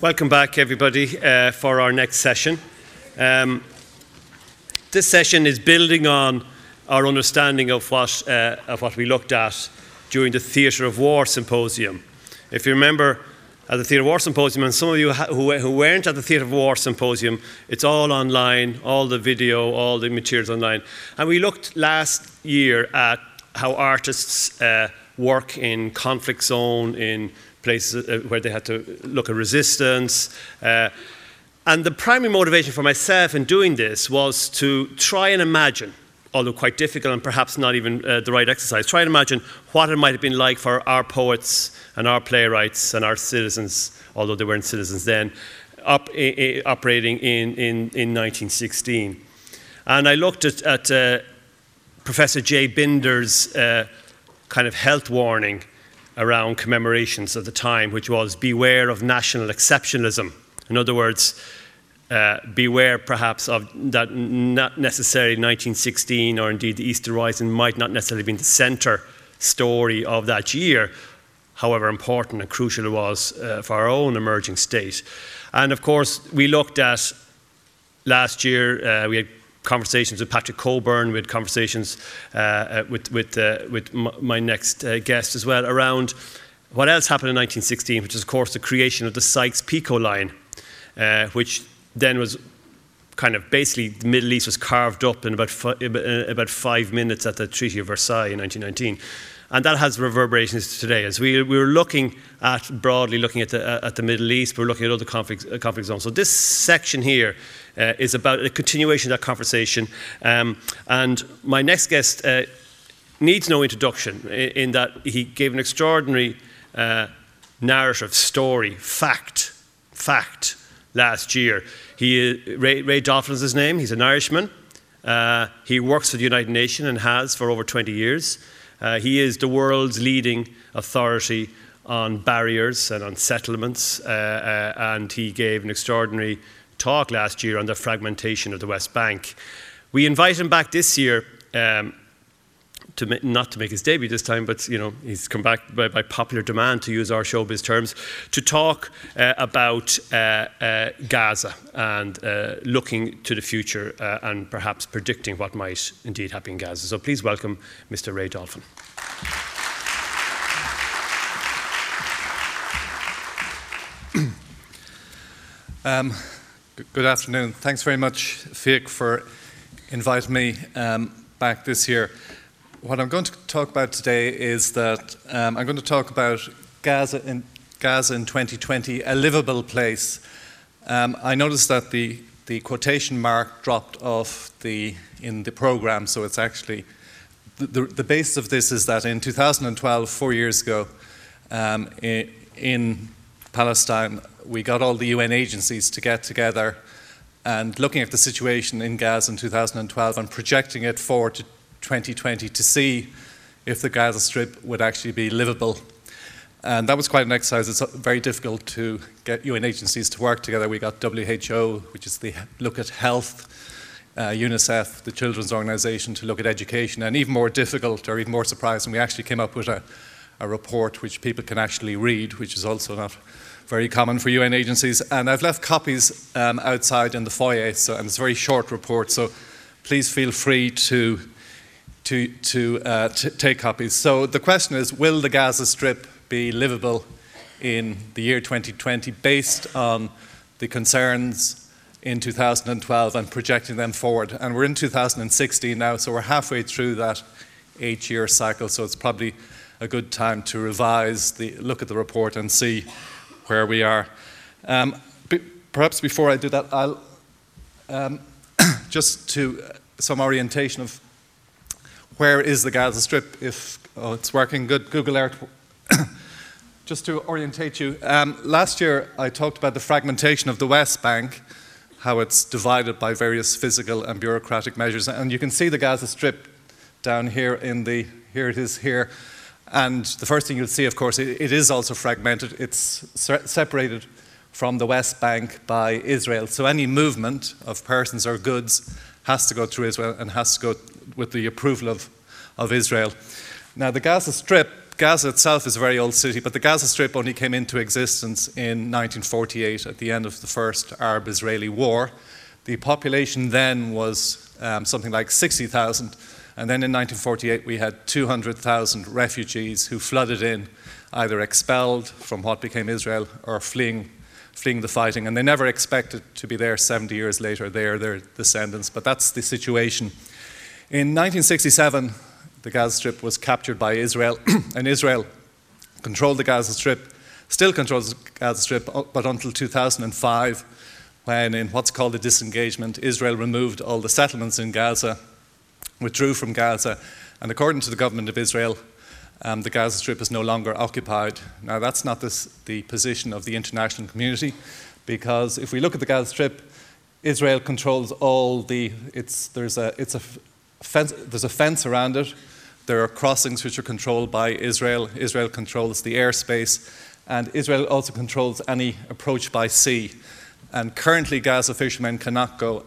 Welcome back, everybody, uh, for our next session. Um, this session is building on our understanding of what, uh, of what we looked at during the Theatre of War Symposium. If you remember, at the Theatre of War Symposium, and some of you who, who weren't at the Theatre of War Symposium, it's all online, all the video, all the materials online. And we looked last year at how artists uh, work in conflict zone, in places uh, where they had to look at resistance. Uh, and the primary motivation for myself in doing this was to try and imagine, although quite difficult and perhaps not even uh, the right exercise, try and imagine what it might have been like for our poets and our playwrights and our citizens, although they weren't citizens then, I- operating in, in, in 1916. And I looked at, at uh, Professor Jay Winter's uh, kind of health warning around commemorations of the time, which was beware of national exceptionalism. In other words, uh, beware perhaps of that not necessarily 1916 or indeed the Easter Rising might not necessarily be the centre story of that year, however important and crucial it was uh, for our own emerging state. And of course, we looked at last year, uh, we had conversations with Patrick Cockburn, we had conversations uh, uh with, with, uh, with my next uh, guest as well around what else happened in 1916, which is, of course, the creation of the Sykes Picot line, which then was kind of basically the Middle East was carved up in about, fi- about five minutes at the Treaty of Versailles in 1919. And that has reverberations today. As we, we were looking at, broadly looking at the, uh, at the Middle East, we we're looking at other conflict, uh, conflict zones. So this section here uh, is about a continuation of that conversation. Um, and my next guest uh, needs no introduction in, in, that he gave an extraordinary uh, narrative, story, fact, fact last year. He, Ray, Ray is his name. He's an Irishman. Uh, he works for the United Nations and has for over 20 years. Uh, he is the world's leading authority on barriers and on settlements, uh, uh, and he gave an extraordinary talk last year on the fragmentation of the West Bank. We invite him back this year. Um, to not to make his debut this time, but you know he's come back by, by popular demand to use our showbiz terms to talk uh, about uh, uh, Gaza and uh, looking to the future uh, and perhaps predicting what might indeed happen in Gaza. So please welcome Mr. Ray Dolphin. Um, good afternoon. Thanks very much, Fiach, for inviting me um, back this year what I'm going to talk about today is that um, I'm going to talk about Gaza in, Gaza in 2020, a livable place. Um, I noticed that the, the quotation mark dropped off the, in the program, so it's actually the, the, basis of this is that in 2012, four years ago, um, in Palestine, we got all the UN agencies to get together and looking at the situation in Gaza in 2012 and projecting it forward to 2020 to see if the Gaza Strip would actually be livable. And that was quite an exercise. It's very difficult to get UN agencies to work together. We got WHO, which is the look at health, uh, UNICEF, the children's organization, to look at education, and even more difficult or even more surprising, we actually came up with a, a report which people can actually read, which is also not very common for UN agencies. And I've left copies um, outside in the foyer, so, and it's a very short report, so please feel free to to, to uh, take copies. So the question is will the Gaza Strip be livable in the year 2020 based on the concerns in 2012 and projecting them forward? And we're in 2016 now, so we're halfway through that eight year cycle, so it's probably a good time to revise the look at the report and see where we are. Um, perhaps before I do that, I'll um, just to uh, some orientation of where is the Gaza Strip if oh, it's working good, Google Earth. Just to orientate you, um, last year I talked about the fragmentation of the West Bank, how it's divided by various physical and bureaucratic measures. And you can see the Gaza Strip down here in the, here it is here. And the first thing you'll see, of course, it, it is also fragmented. It's se- separated from the West Bank by Israel. So any movement of persons or goods has to go through Israel and has to go with the approval of, of Israel. Now, the Gaza Strip Gaza itself is a very old city, but the Gaza Strip only came into existence in 1948 at the end of the first Arab Israeli war. The population then was um, something like 60,000, and then in 1948 we had 200,000 refugees who flooded in, either expelled from what became Israel or fleeing, fleeing the fighting. And they never expected to be there 70 years later. They are their descendants, but that's the situation. In 1967, the Gaza Strip was captured by Israel, and Israel controlled the Gaza Strip, still controls the Gaza Strip, uh, but until 2005 when, in what's called a disengagement, Israel removed all the settlements in Gaza, withdrew from Gaza, and according to the government of Israel, um, the Gaza Strip is no longer occupied. Now, that's not this, the position of the international community, because if we look at the Gaza Strip, Israel controls all the. It's, there's, a, it's a fence, there's a fence around it. There are crossings which are controlled by Israel. Israel controls the airspace, and Israel also controls any approach by sea. And currently, Gaza fishermen cannot go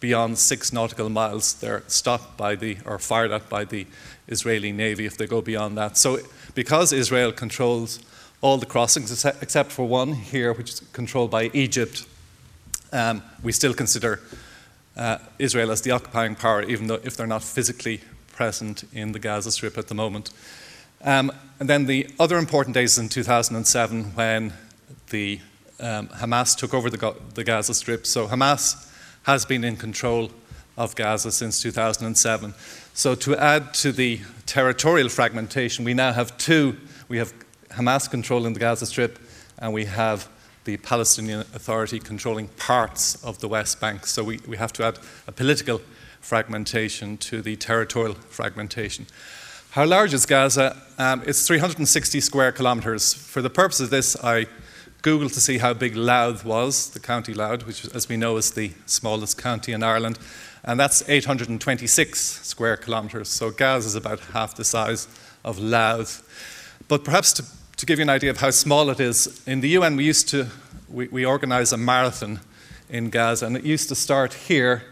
beyond six nautical miles. They're stopped by the, or fired at by the Israeli Navy if they go beyond that. So, because Israel controls all the crossings except for one here, which is controlled by Egypt, um, we still consider uh, Israel as the occupying power, even though if they're not physically present in the Gaza Strip at the moment. Um, and then the other important days in 2007 when the um, Hamas took over the, the Gaza Strip. So Hamas has been in control of Gaza since 2007. So to add to the territorial fragmentation, we now have two. We have Hamas controlling the Gaza Strip, and we have the Palestinian Authority controlling parts of the West Bank. So we, we have to add a political fragmentation to the territorial fragmentation. How large is Gaza? Um, it's 360 square kilometres. For the purpose of this, I Google to see how big Louth was, the county Louth, which, as we know, is the smallest county in Ireland, and that's 826 square kilometres. So Gaza is about half the size of Louth. But perhaps to, to give you an idea of how small it is, in the UN we used to we, we organise a marathon in Gaza, and it used to start here.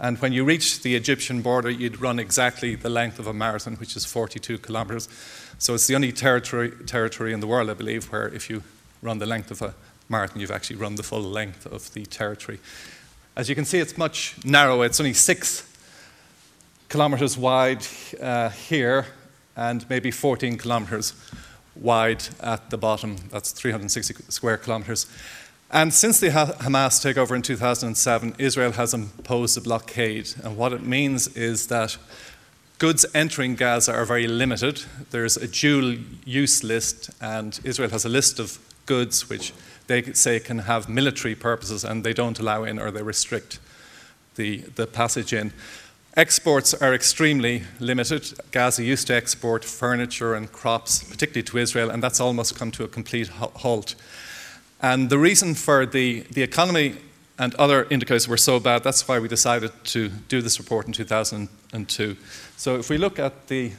And when you reach the Egyptian border, you'd run exactly the length of a marathon, which is 42 kilometres. So it's the only territory, territory in the world, I believe, where if you run the length of a marathon, you've actually run the full length of the territory. As you can see, it's much narrower. It's only six kilometres wide uh, here and maybe 14 kilometres wide at the bottom. That's 360 square kilometres. And since the Hamas takeover in 2007, Israel has imposed a blockade. And what it means is that goods entering Gaza are very limited. There's a dual use list, and Israel has a list of goods which they say can have military purposes and they don't allow in or they restrict the, the passage in. Exports are extremely limited. Gaza used to export furniture and crops, particularly to Israel, and that's almost come to a complete halt. And the reason for the, the economy and other indicators were so bad, that's why we decided to do this report in 2002. So if we look at the,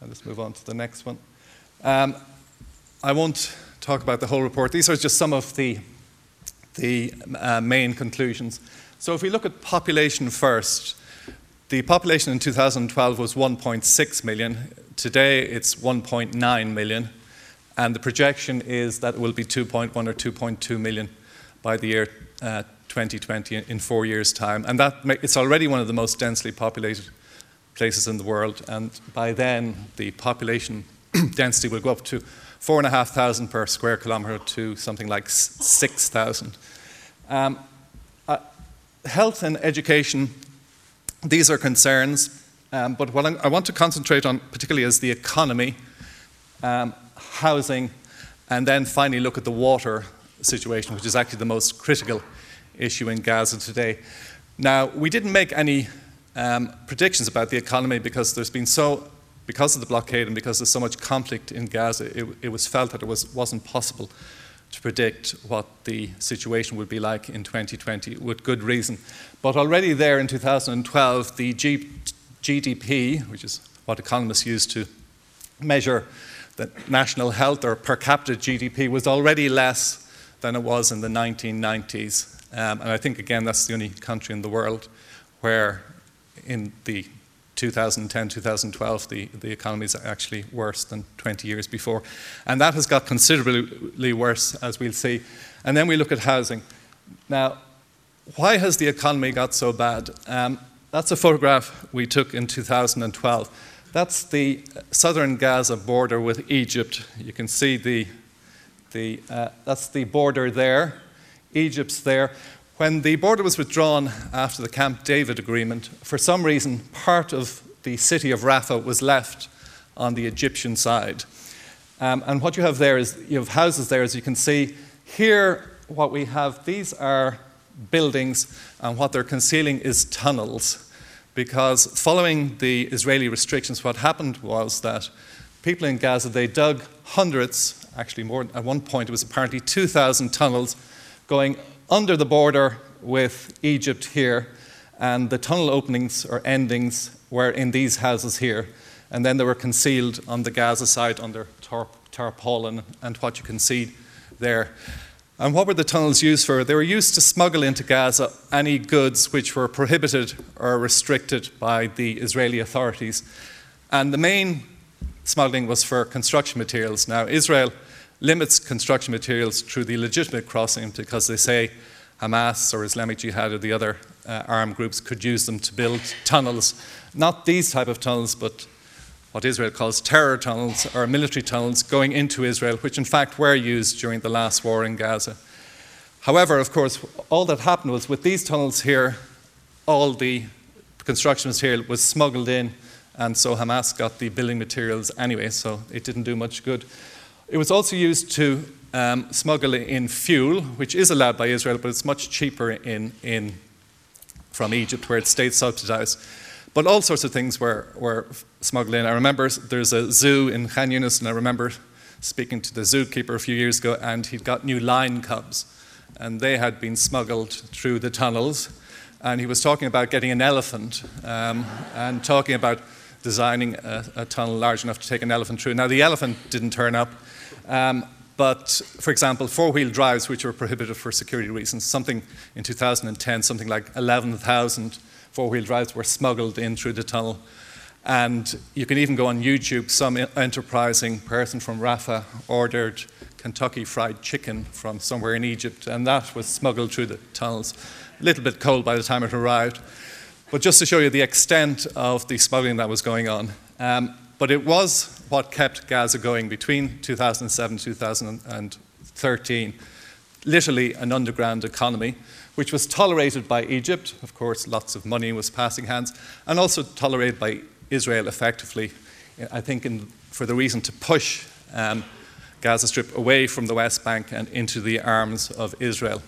let's move on to the next one. Um, I won't talk about the whole report. These are just some of the, the uh, main conclusions. So if we look at population first, the population in 2012 was 1.6 million. Today it's 1.9 million. And the projection is that it will be 2.1 or 2.2 million by the year uh, 2020 in four years' time. And that it's already one of the most densely populated places in the world. And by then, the population density will go up to four and a half thousand per square kilometre to something like six thousand. Um, uh, health and education, these are concerns, um, but what I want to concentrate on particularly is the economy, um, housing, and then finally look at the water situation, which is actually the most critical issue in Gaza today. Now, we didn't make any um, predictions about the economy because there's been so because of the blockade and because there's so much conflict in Gaza, it, it was felt that it was, wasn't possible to predict what the situation would be like in 2020 with good reason. But already there in 2012, the G- GDP, which is what economists use to measure the national health or per capita GDP, was already less than it was in the 1990s. Um, and I think, again, that's the only country in the world where, in the 2010, 2012, the, the economy is actually worse than 20 years before. And that has got considerably worse, as we'll see. And then we look at housing. Now, why has the economy got so bad? Um, that's a photograph we took in 2012. That's the southern Gaza border with Egypt. You can see the, the uh, that's the border there. Egypt's there. When the border was withdrawn after the Camp David agreement, for some reason, part of the city of Rafah was left on the Egyptian side. Um, and what you have there is you have houses there, as you can see. Here, what we have, these are buildings, and what they're concealing is tunnels. Because following the Israeli restrictions, what happened was that people in Gaza, they dug hundreds, actually more, at one point it was apparently 2,000 tunnels going under the border with Egypt here, and the tunnel openings or endings were in these houses here. And then they were concealed on the Gaza side under tarpaulin and what you can see there. And what were the tunnels used for? They were used to smuggle into Gaza any goods which were prohibited or restricted by the Israeli authorities. And the main smuggling was for construction materials. Now, Israel limits construction materials through the legitimate crossing because they say Hamas or Islamic Jihad or the other uh, armed groups could use them to build tunnels. Not these type of tunnels, but what Israel calls terror tunnels or military tunnels going into Israel, which in fact were used during the last war in Gaza. However, of course, all that happened was with these tunnels here, all the construction material was smuggled in, and so Hamas got the building materials anyway, so it didn't do much good. It was also used to um, smuggle in fuel, which is allowed by Israel, but it's much cheaper in, in, from Egypt, where it's state subsidized. But all sorts of things were, were smuggled in. I remember there's a zoo in Khan and I remember speaking to the zookeeper a few years ago, and he'd got new lion cubs, and they had been smuggled through the tunnels. And he was talking about getting an elephant um, and talking about designing a, a, tunnel large enough to take an elephant through. Now, the elephant didn't turn up, um, but for example, four wheel drives, which were prohibited for security reasons, something in 2010, something like 11,000 four wheel drives were smuggled in through the tunnel. And you can even go on YouTube, some enterprising person from Rafah ordered Kentucky fried chicken from somewhere in Egypt, and that was smuggled through the tunnels. A little bit cold by the time it arrived. But just to show you the extent of the smuggling that was going on. Um, but it was what kept Gaza going between 2007 and 2013, literally an underground economy, which was tolerated by Egypt. Of course, lots of money was passing hands, and also tolerated by Israel effectively, I think, in, for the reason to push um, Gaza Strip away from the West Bank and into the arms of Israel.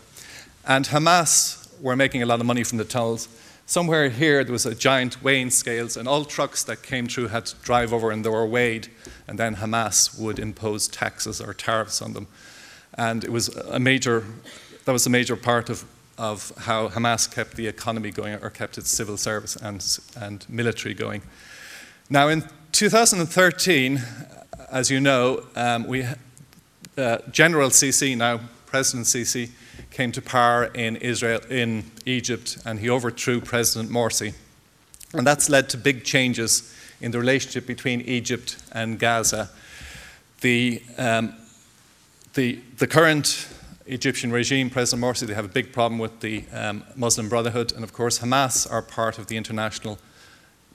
And Hamas were making a lot of money from the tunnels Somewhere here, there was a giant weighing scales, and all trucks that came through had to drive over and they were weighed, and then Hamas would impose taxes or tariffs on them. And it was a major, that was a major part of, of how Hamas kept the economy going or kept its civil service and, and military going. Now, in 2013, as you know, um, we, uh, General Sisi, now President Sisi, came to power in Israel, in Egypt, and he overthrew President Morsi. And that's led to big changes in the relationship between Egypt and Gaza. The, um, the, the current Egyptian regime, President Morsi, they have a big problem with the um, Muslim Brotherhood, and of course, Hamas are part of the international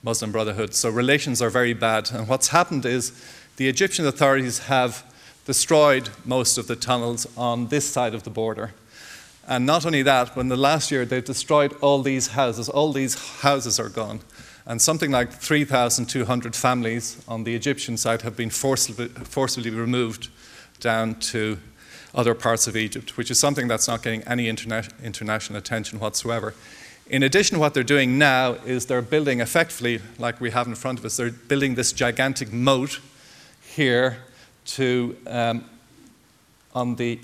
Muslim Brotherhood. So relations are very bad. And what's happened is the Egyptian authorities have destroyed most of the tunnels on this side of the border. And not only that, but in the last year they've destroyed all these houses. All these houses are gone. And something like 3,200 families on the Egyptian side have been forcibly, forcibly removed down to other parts of Egypt, which is something that's not getting any interna- international attention whatsoever. In addition, what they're doing now is they're building effectively, like we have in front of us, they're building this gigantic moat here to um, on the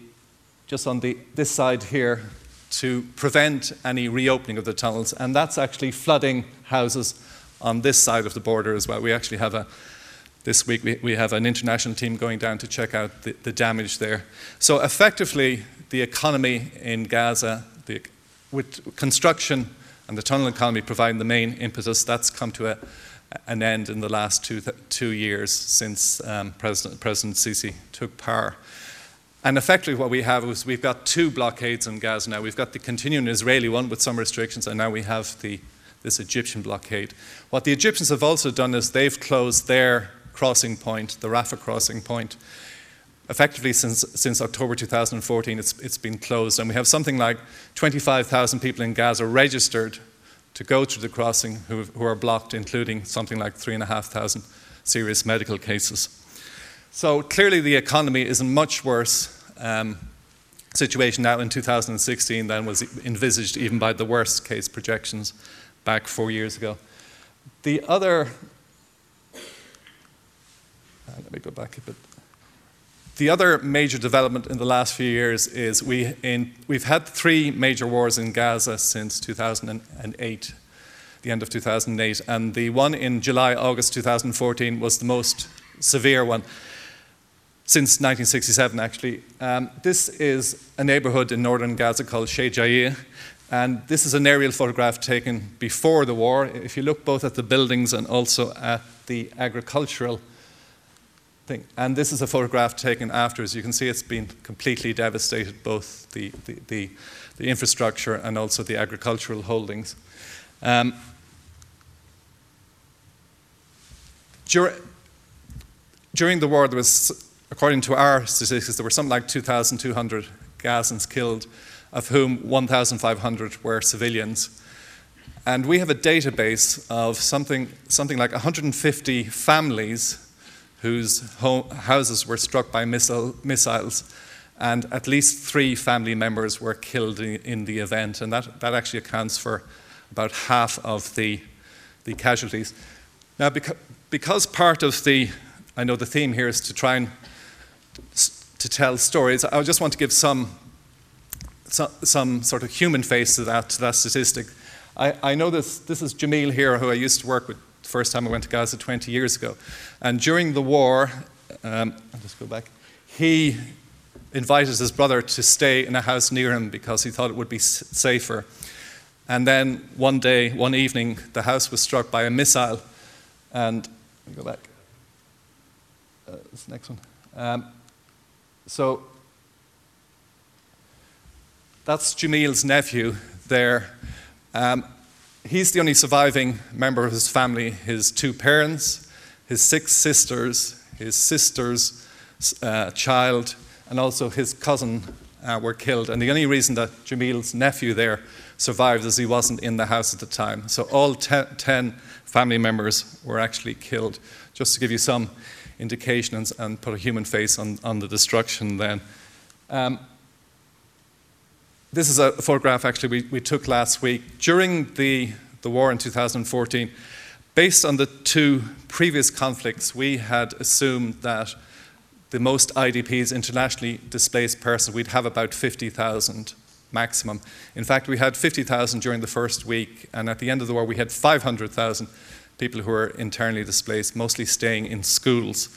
just on the, this side here to prevent any reopening of the tunnels, and that's actually flooding houses on this side of the border as well. We actually have a this week we, we have an international team going down to check out the, the damage there. So effectively, the economy in Gaza, the, with construction and the tunnel economy providing the main impetus, that's come to a, an end in the last two, two years since um, President, President Sisi took power. And effectively, what we have is we've got two blockades in Gaza now. We've got the continuing Israeli one with some restrictions, and now we have the, this Egyptian blockade. What the Egyptians have also done is they've closed their crossing point, the Rafah crossing point. Effectively, since, since October 2014, it's, it's been closed, and we have something like 25,000 people in Gaza registered to go through the crossing who, who are blocked, including something like 3,500 serious medical cases. So clearly, the economy is in much worse um, situation now in 2016 than was envisaged even by the worst case projections back four years ago. The other, uh, let me go back a bit. The other major development in the last few years is we in, we've had three major wars in Gaza since 2008, the end of 2008, and the one in July, August 2014 was the most severe one since 1967, actually. Um, this is a neighborhood in northern Gaza called Shejaiya, and this is an aerial photograph taken before the war. If you look both at the buildings and also at the agricultural thing, and this is a photograph taken after, as you can see, it's been completely devastated, both the, the, the, the infrastructure and also the agricultural holdings. Um, during the war, there was according to our statistics, there were something like 2,200 Gazans killed, of whom 1,500 were civilians. And we have a database of something, something like 150 families whose houses were struck by missile, missiles, and at least three family members were killed in, in, the event. And that, that actually accounts for about half of the, the casualties. Now, because, because part of the, I know the theme here is to try and to tell stories. I just want to give some, some, some sort of human face to that, to that statistic. I, I know this, this is Jamil here, who I used to work with the first time I went to Gaza 20 years ago. And during the war, um, I'll just go back, he invited his brother to stay in a house near him because he thought it would be safer. And then one day, one evening, the house was struck by a missile. And, go back. Uh, this next one. Um, so that's Jamil's nephew there. Um, he's the only surviving member of his family. His two parents, his six sisters, his sister's uh, child, and also his cousin uh, were killed. And the only reason that Jamil's nephew there survived is he wasn't in the house at the time. So all ten family members were actually killed. Just to give you some indication and, and put a human face on, on the destruction then. Um, this is a photograph actually we, we took last week. During the, the war in 2014, based on the two previous conflicts, we had assumed that the most IDPs, internationally displaced persons, we'd have about 50,000 maximum. In fact, we had 50,000 during the first week, and at the end of the war, we had 500,000 people who are internally displaced, mostly staying in schools.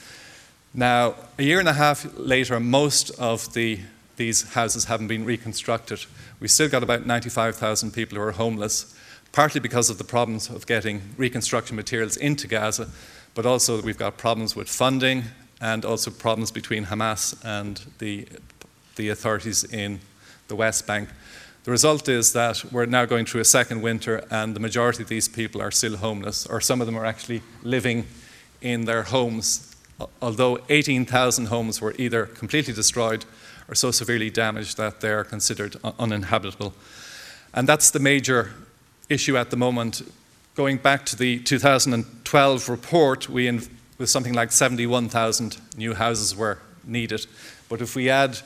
Now, a year and a half later, most of the, these houses haven't been reconstructed. We've still got about 95,000 people who are homeless, partly because of the problems of getting reconstruction materials into Gaza, but also we've got problems with funding and also problems between Hamas and the, the authorities in the West Bank. The result is that we're now going through a second winter, and the majority of these people are still homeless, or some of them are actually living in their homes. Although 18,000 homes were either completely destroyed or so severely damaged that they are considered uninhabitable. And that's the major issue at the moment. Going back to the 2012 report, we with something like 71,000 new houses were needed. But if we add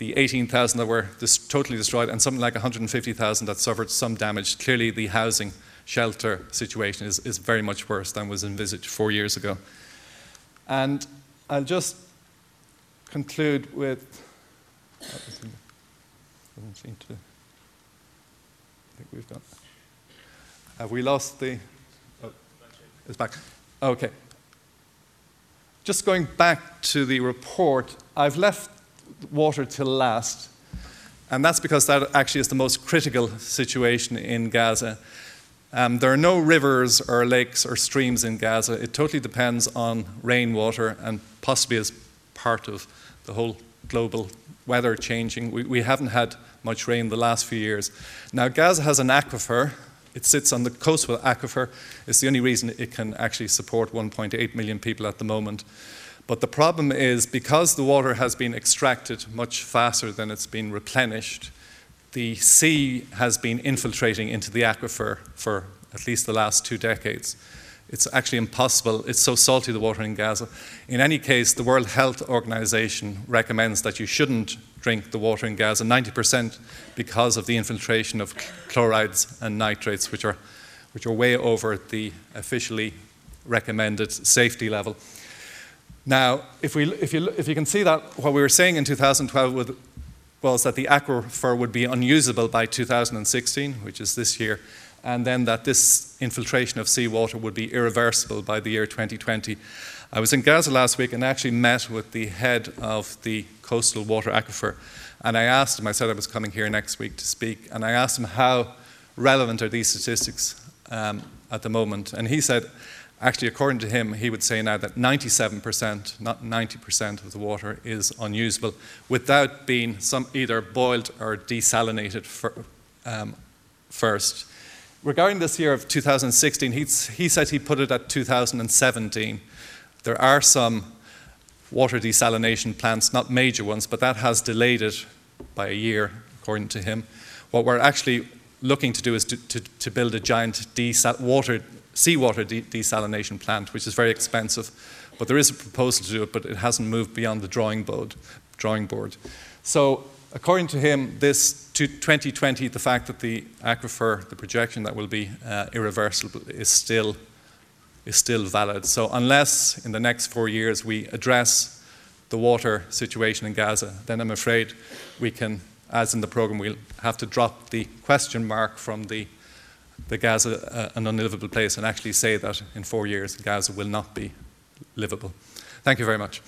the 18,000 that were totally destroyed and something like 150,000 that suffered some damage. Clearly, the housing shelter situation is, is very much worse than was envisaged four years ago. And I'll just conclude with. Doesn't seem to. I think we've got. Have we lost the. Oh, it's back. Okay. Just going back to the report, I've left water till last. And that's because that actually is the most critical situation in Gaza. Um, there are no rivers or lakes or streams in Gaza. It totally depends on rainwater and possibly as part of the whole global weather changing. We, we haven't had much rain the last few years. Now, Gaza has an aquifer. It sits on the coastal aquifer. It's the only reason it can actually support 1.8 million people at the moment. But the problem is because the water has been extracted much faster than it's been replenished, the sea has been infiltrating into the aquifer for at least the last two decades. It's actually impossible. It's so salty, the water in Gaza. In any case, the World Health Organization recommends that you shouldn't drink the water in Gaza, 90% because of the infiltration of chlorides and nitrates, which are, which are way over the officially recommended safety level. Now, if, we, if, you, if you can see that, what we were saying in 2012 with, was that the aquifer would be unusable by 2016, which is this year, and then that this infiltration of seawater would be irreversible by the year 2020. I was in Gaza last week and actually met with the head of the coastal water aquifer, and I asked him, I said I was coming here next week to speak, and I asked him how relevant are these statistics um, at the moment, and he said, actually, according to him, he would say now that 97%, not 90% of the water is unusable without being some either boiled or desalinated for, um, first. Regarding this year of 2016, he said he put it at 2017. There are some water desalination plants, not major ones, but that has delayed it by a year, according to him. What we're actually looking to do is to, to, to build a giant desal- water, seawater de- desalination plant, which is very expensive. But there is a proposal to do it, but it hasn't moved beyond the drawing board. Drawing board. So according to him, this to 2020, the fact that the aquifer, the projection that will be uh, irreversible, is still is still valid. So unless in the next four years we address the water situation in Gaza, then I'm afraid we can, as in the program, we'll have to drop the question mark from the the Gaza uh, an unlivable place and actually say that in four years Gaza will not be livable. Thank you very much.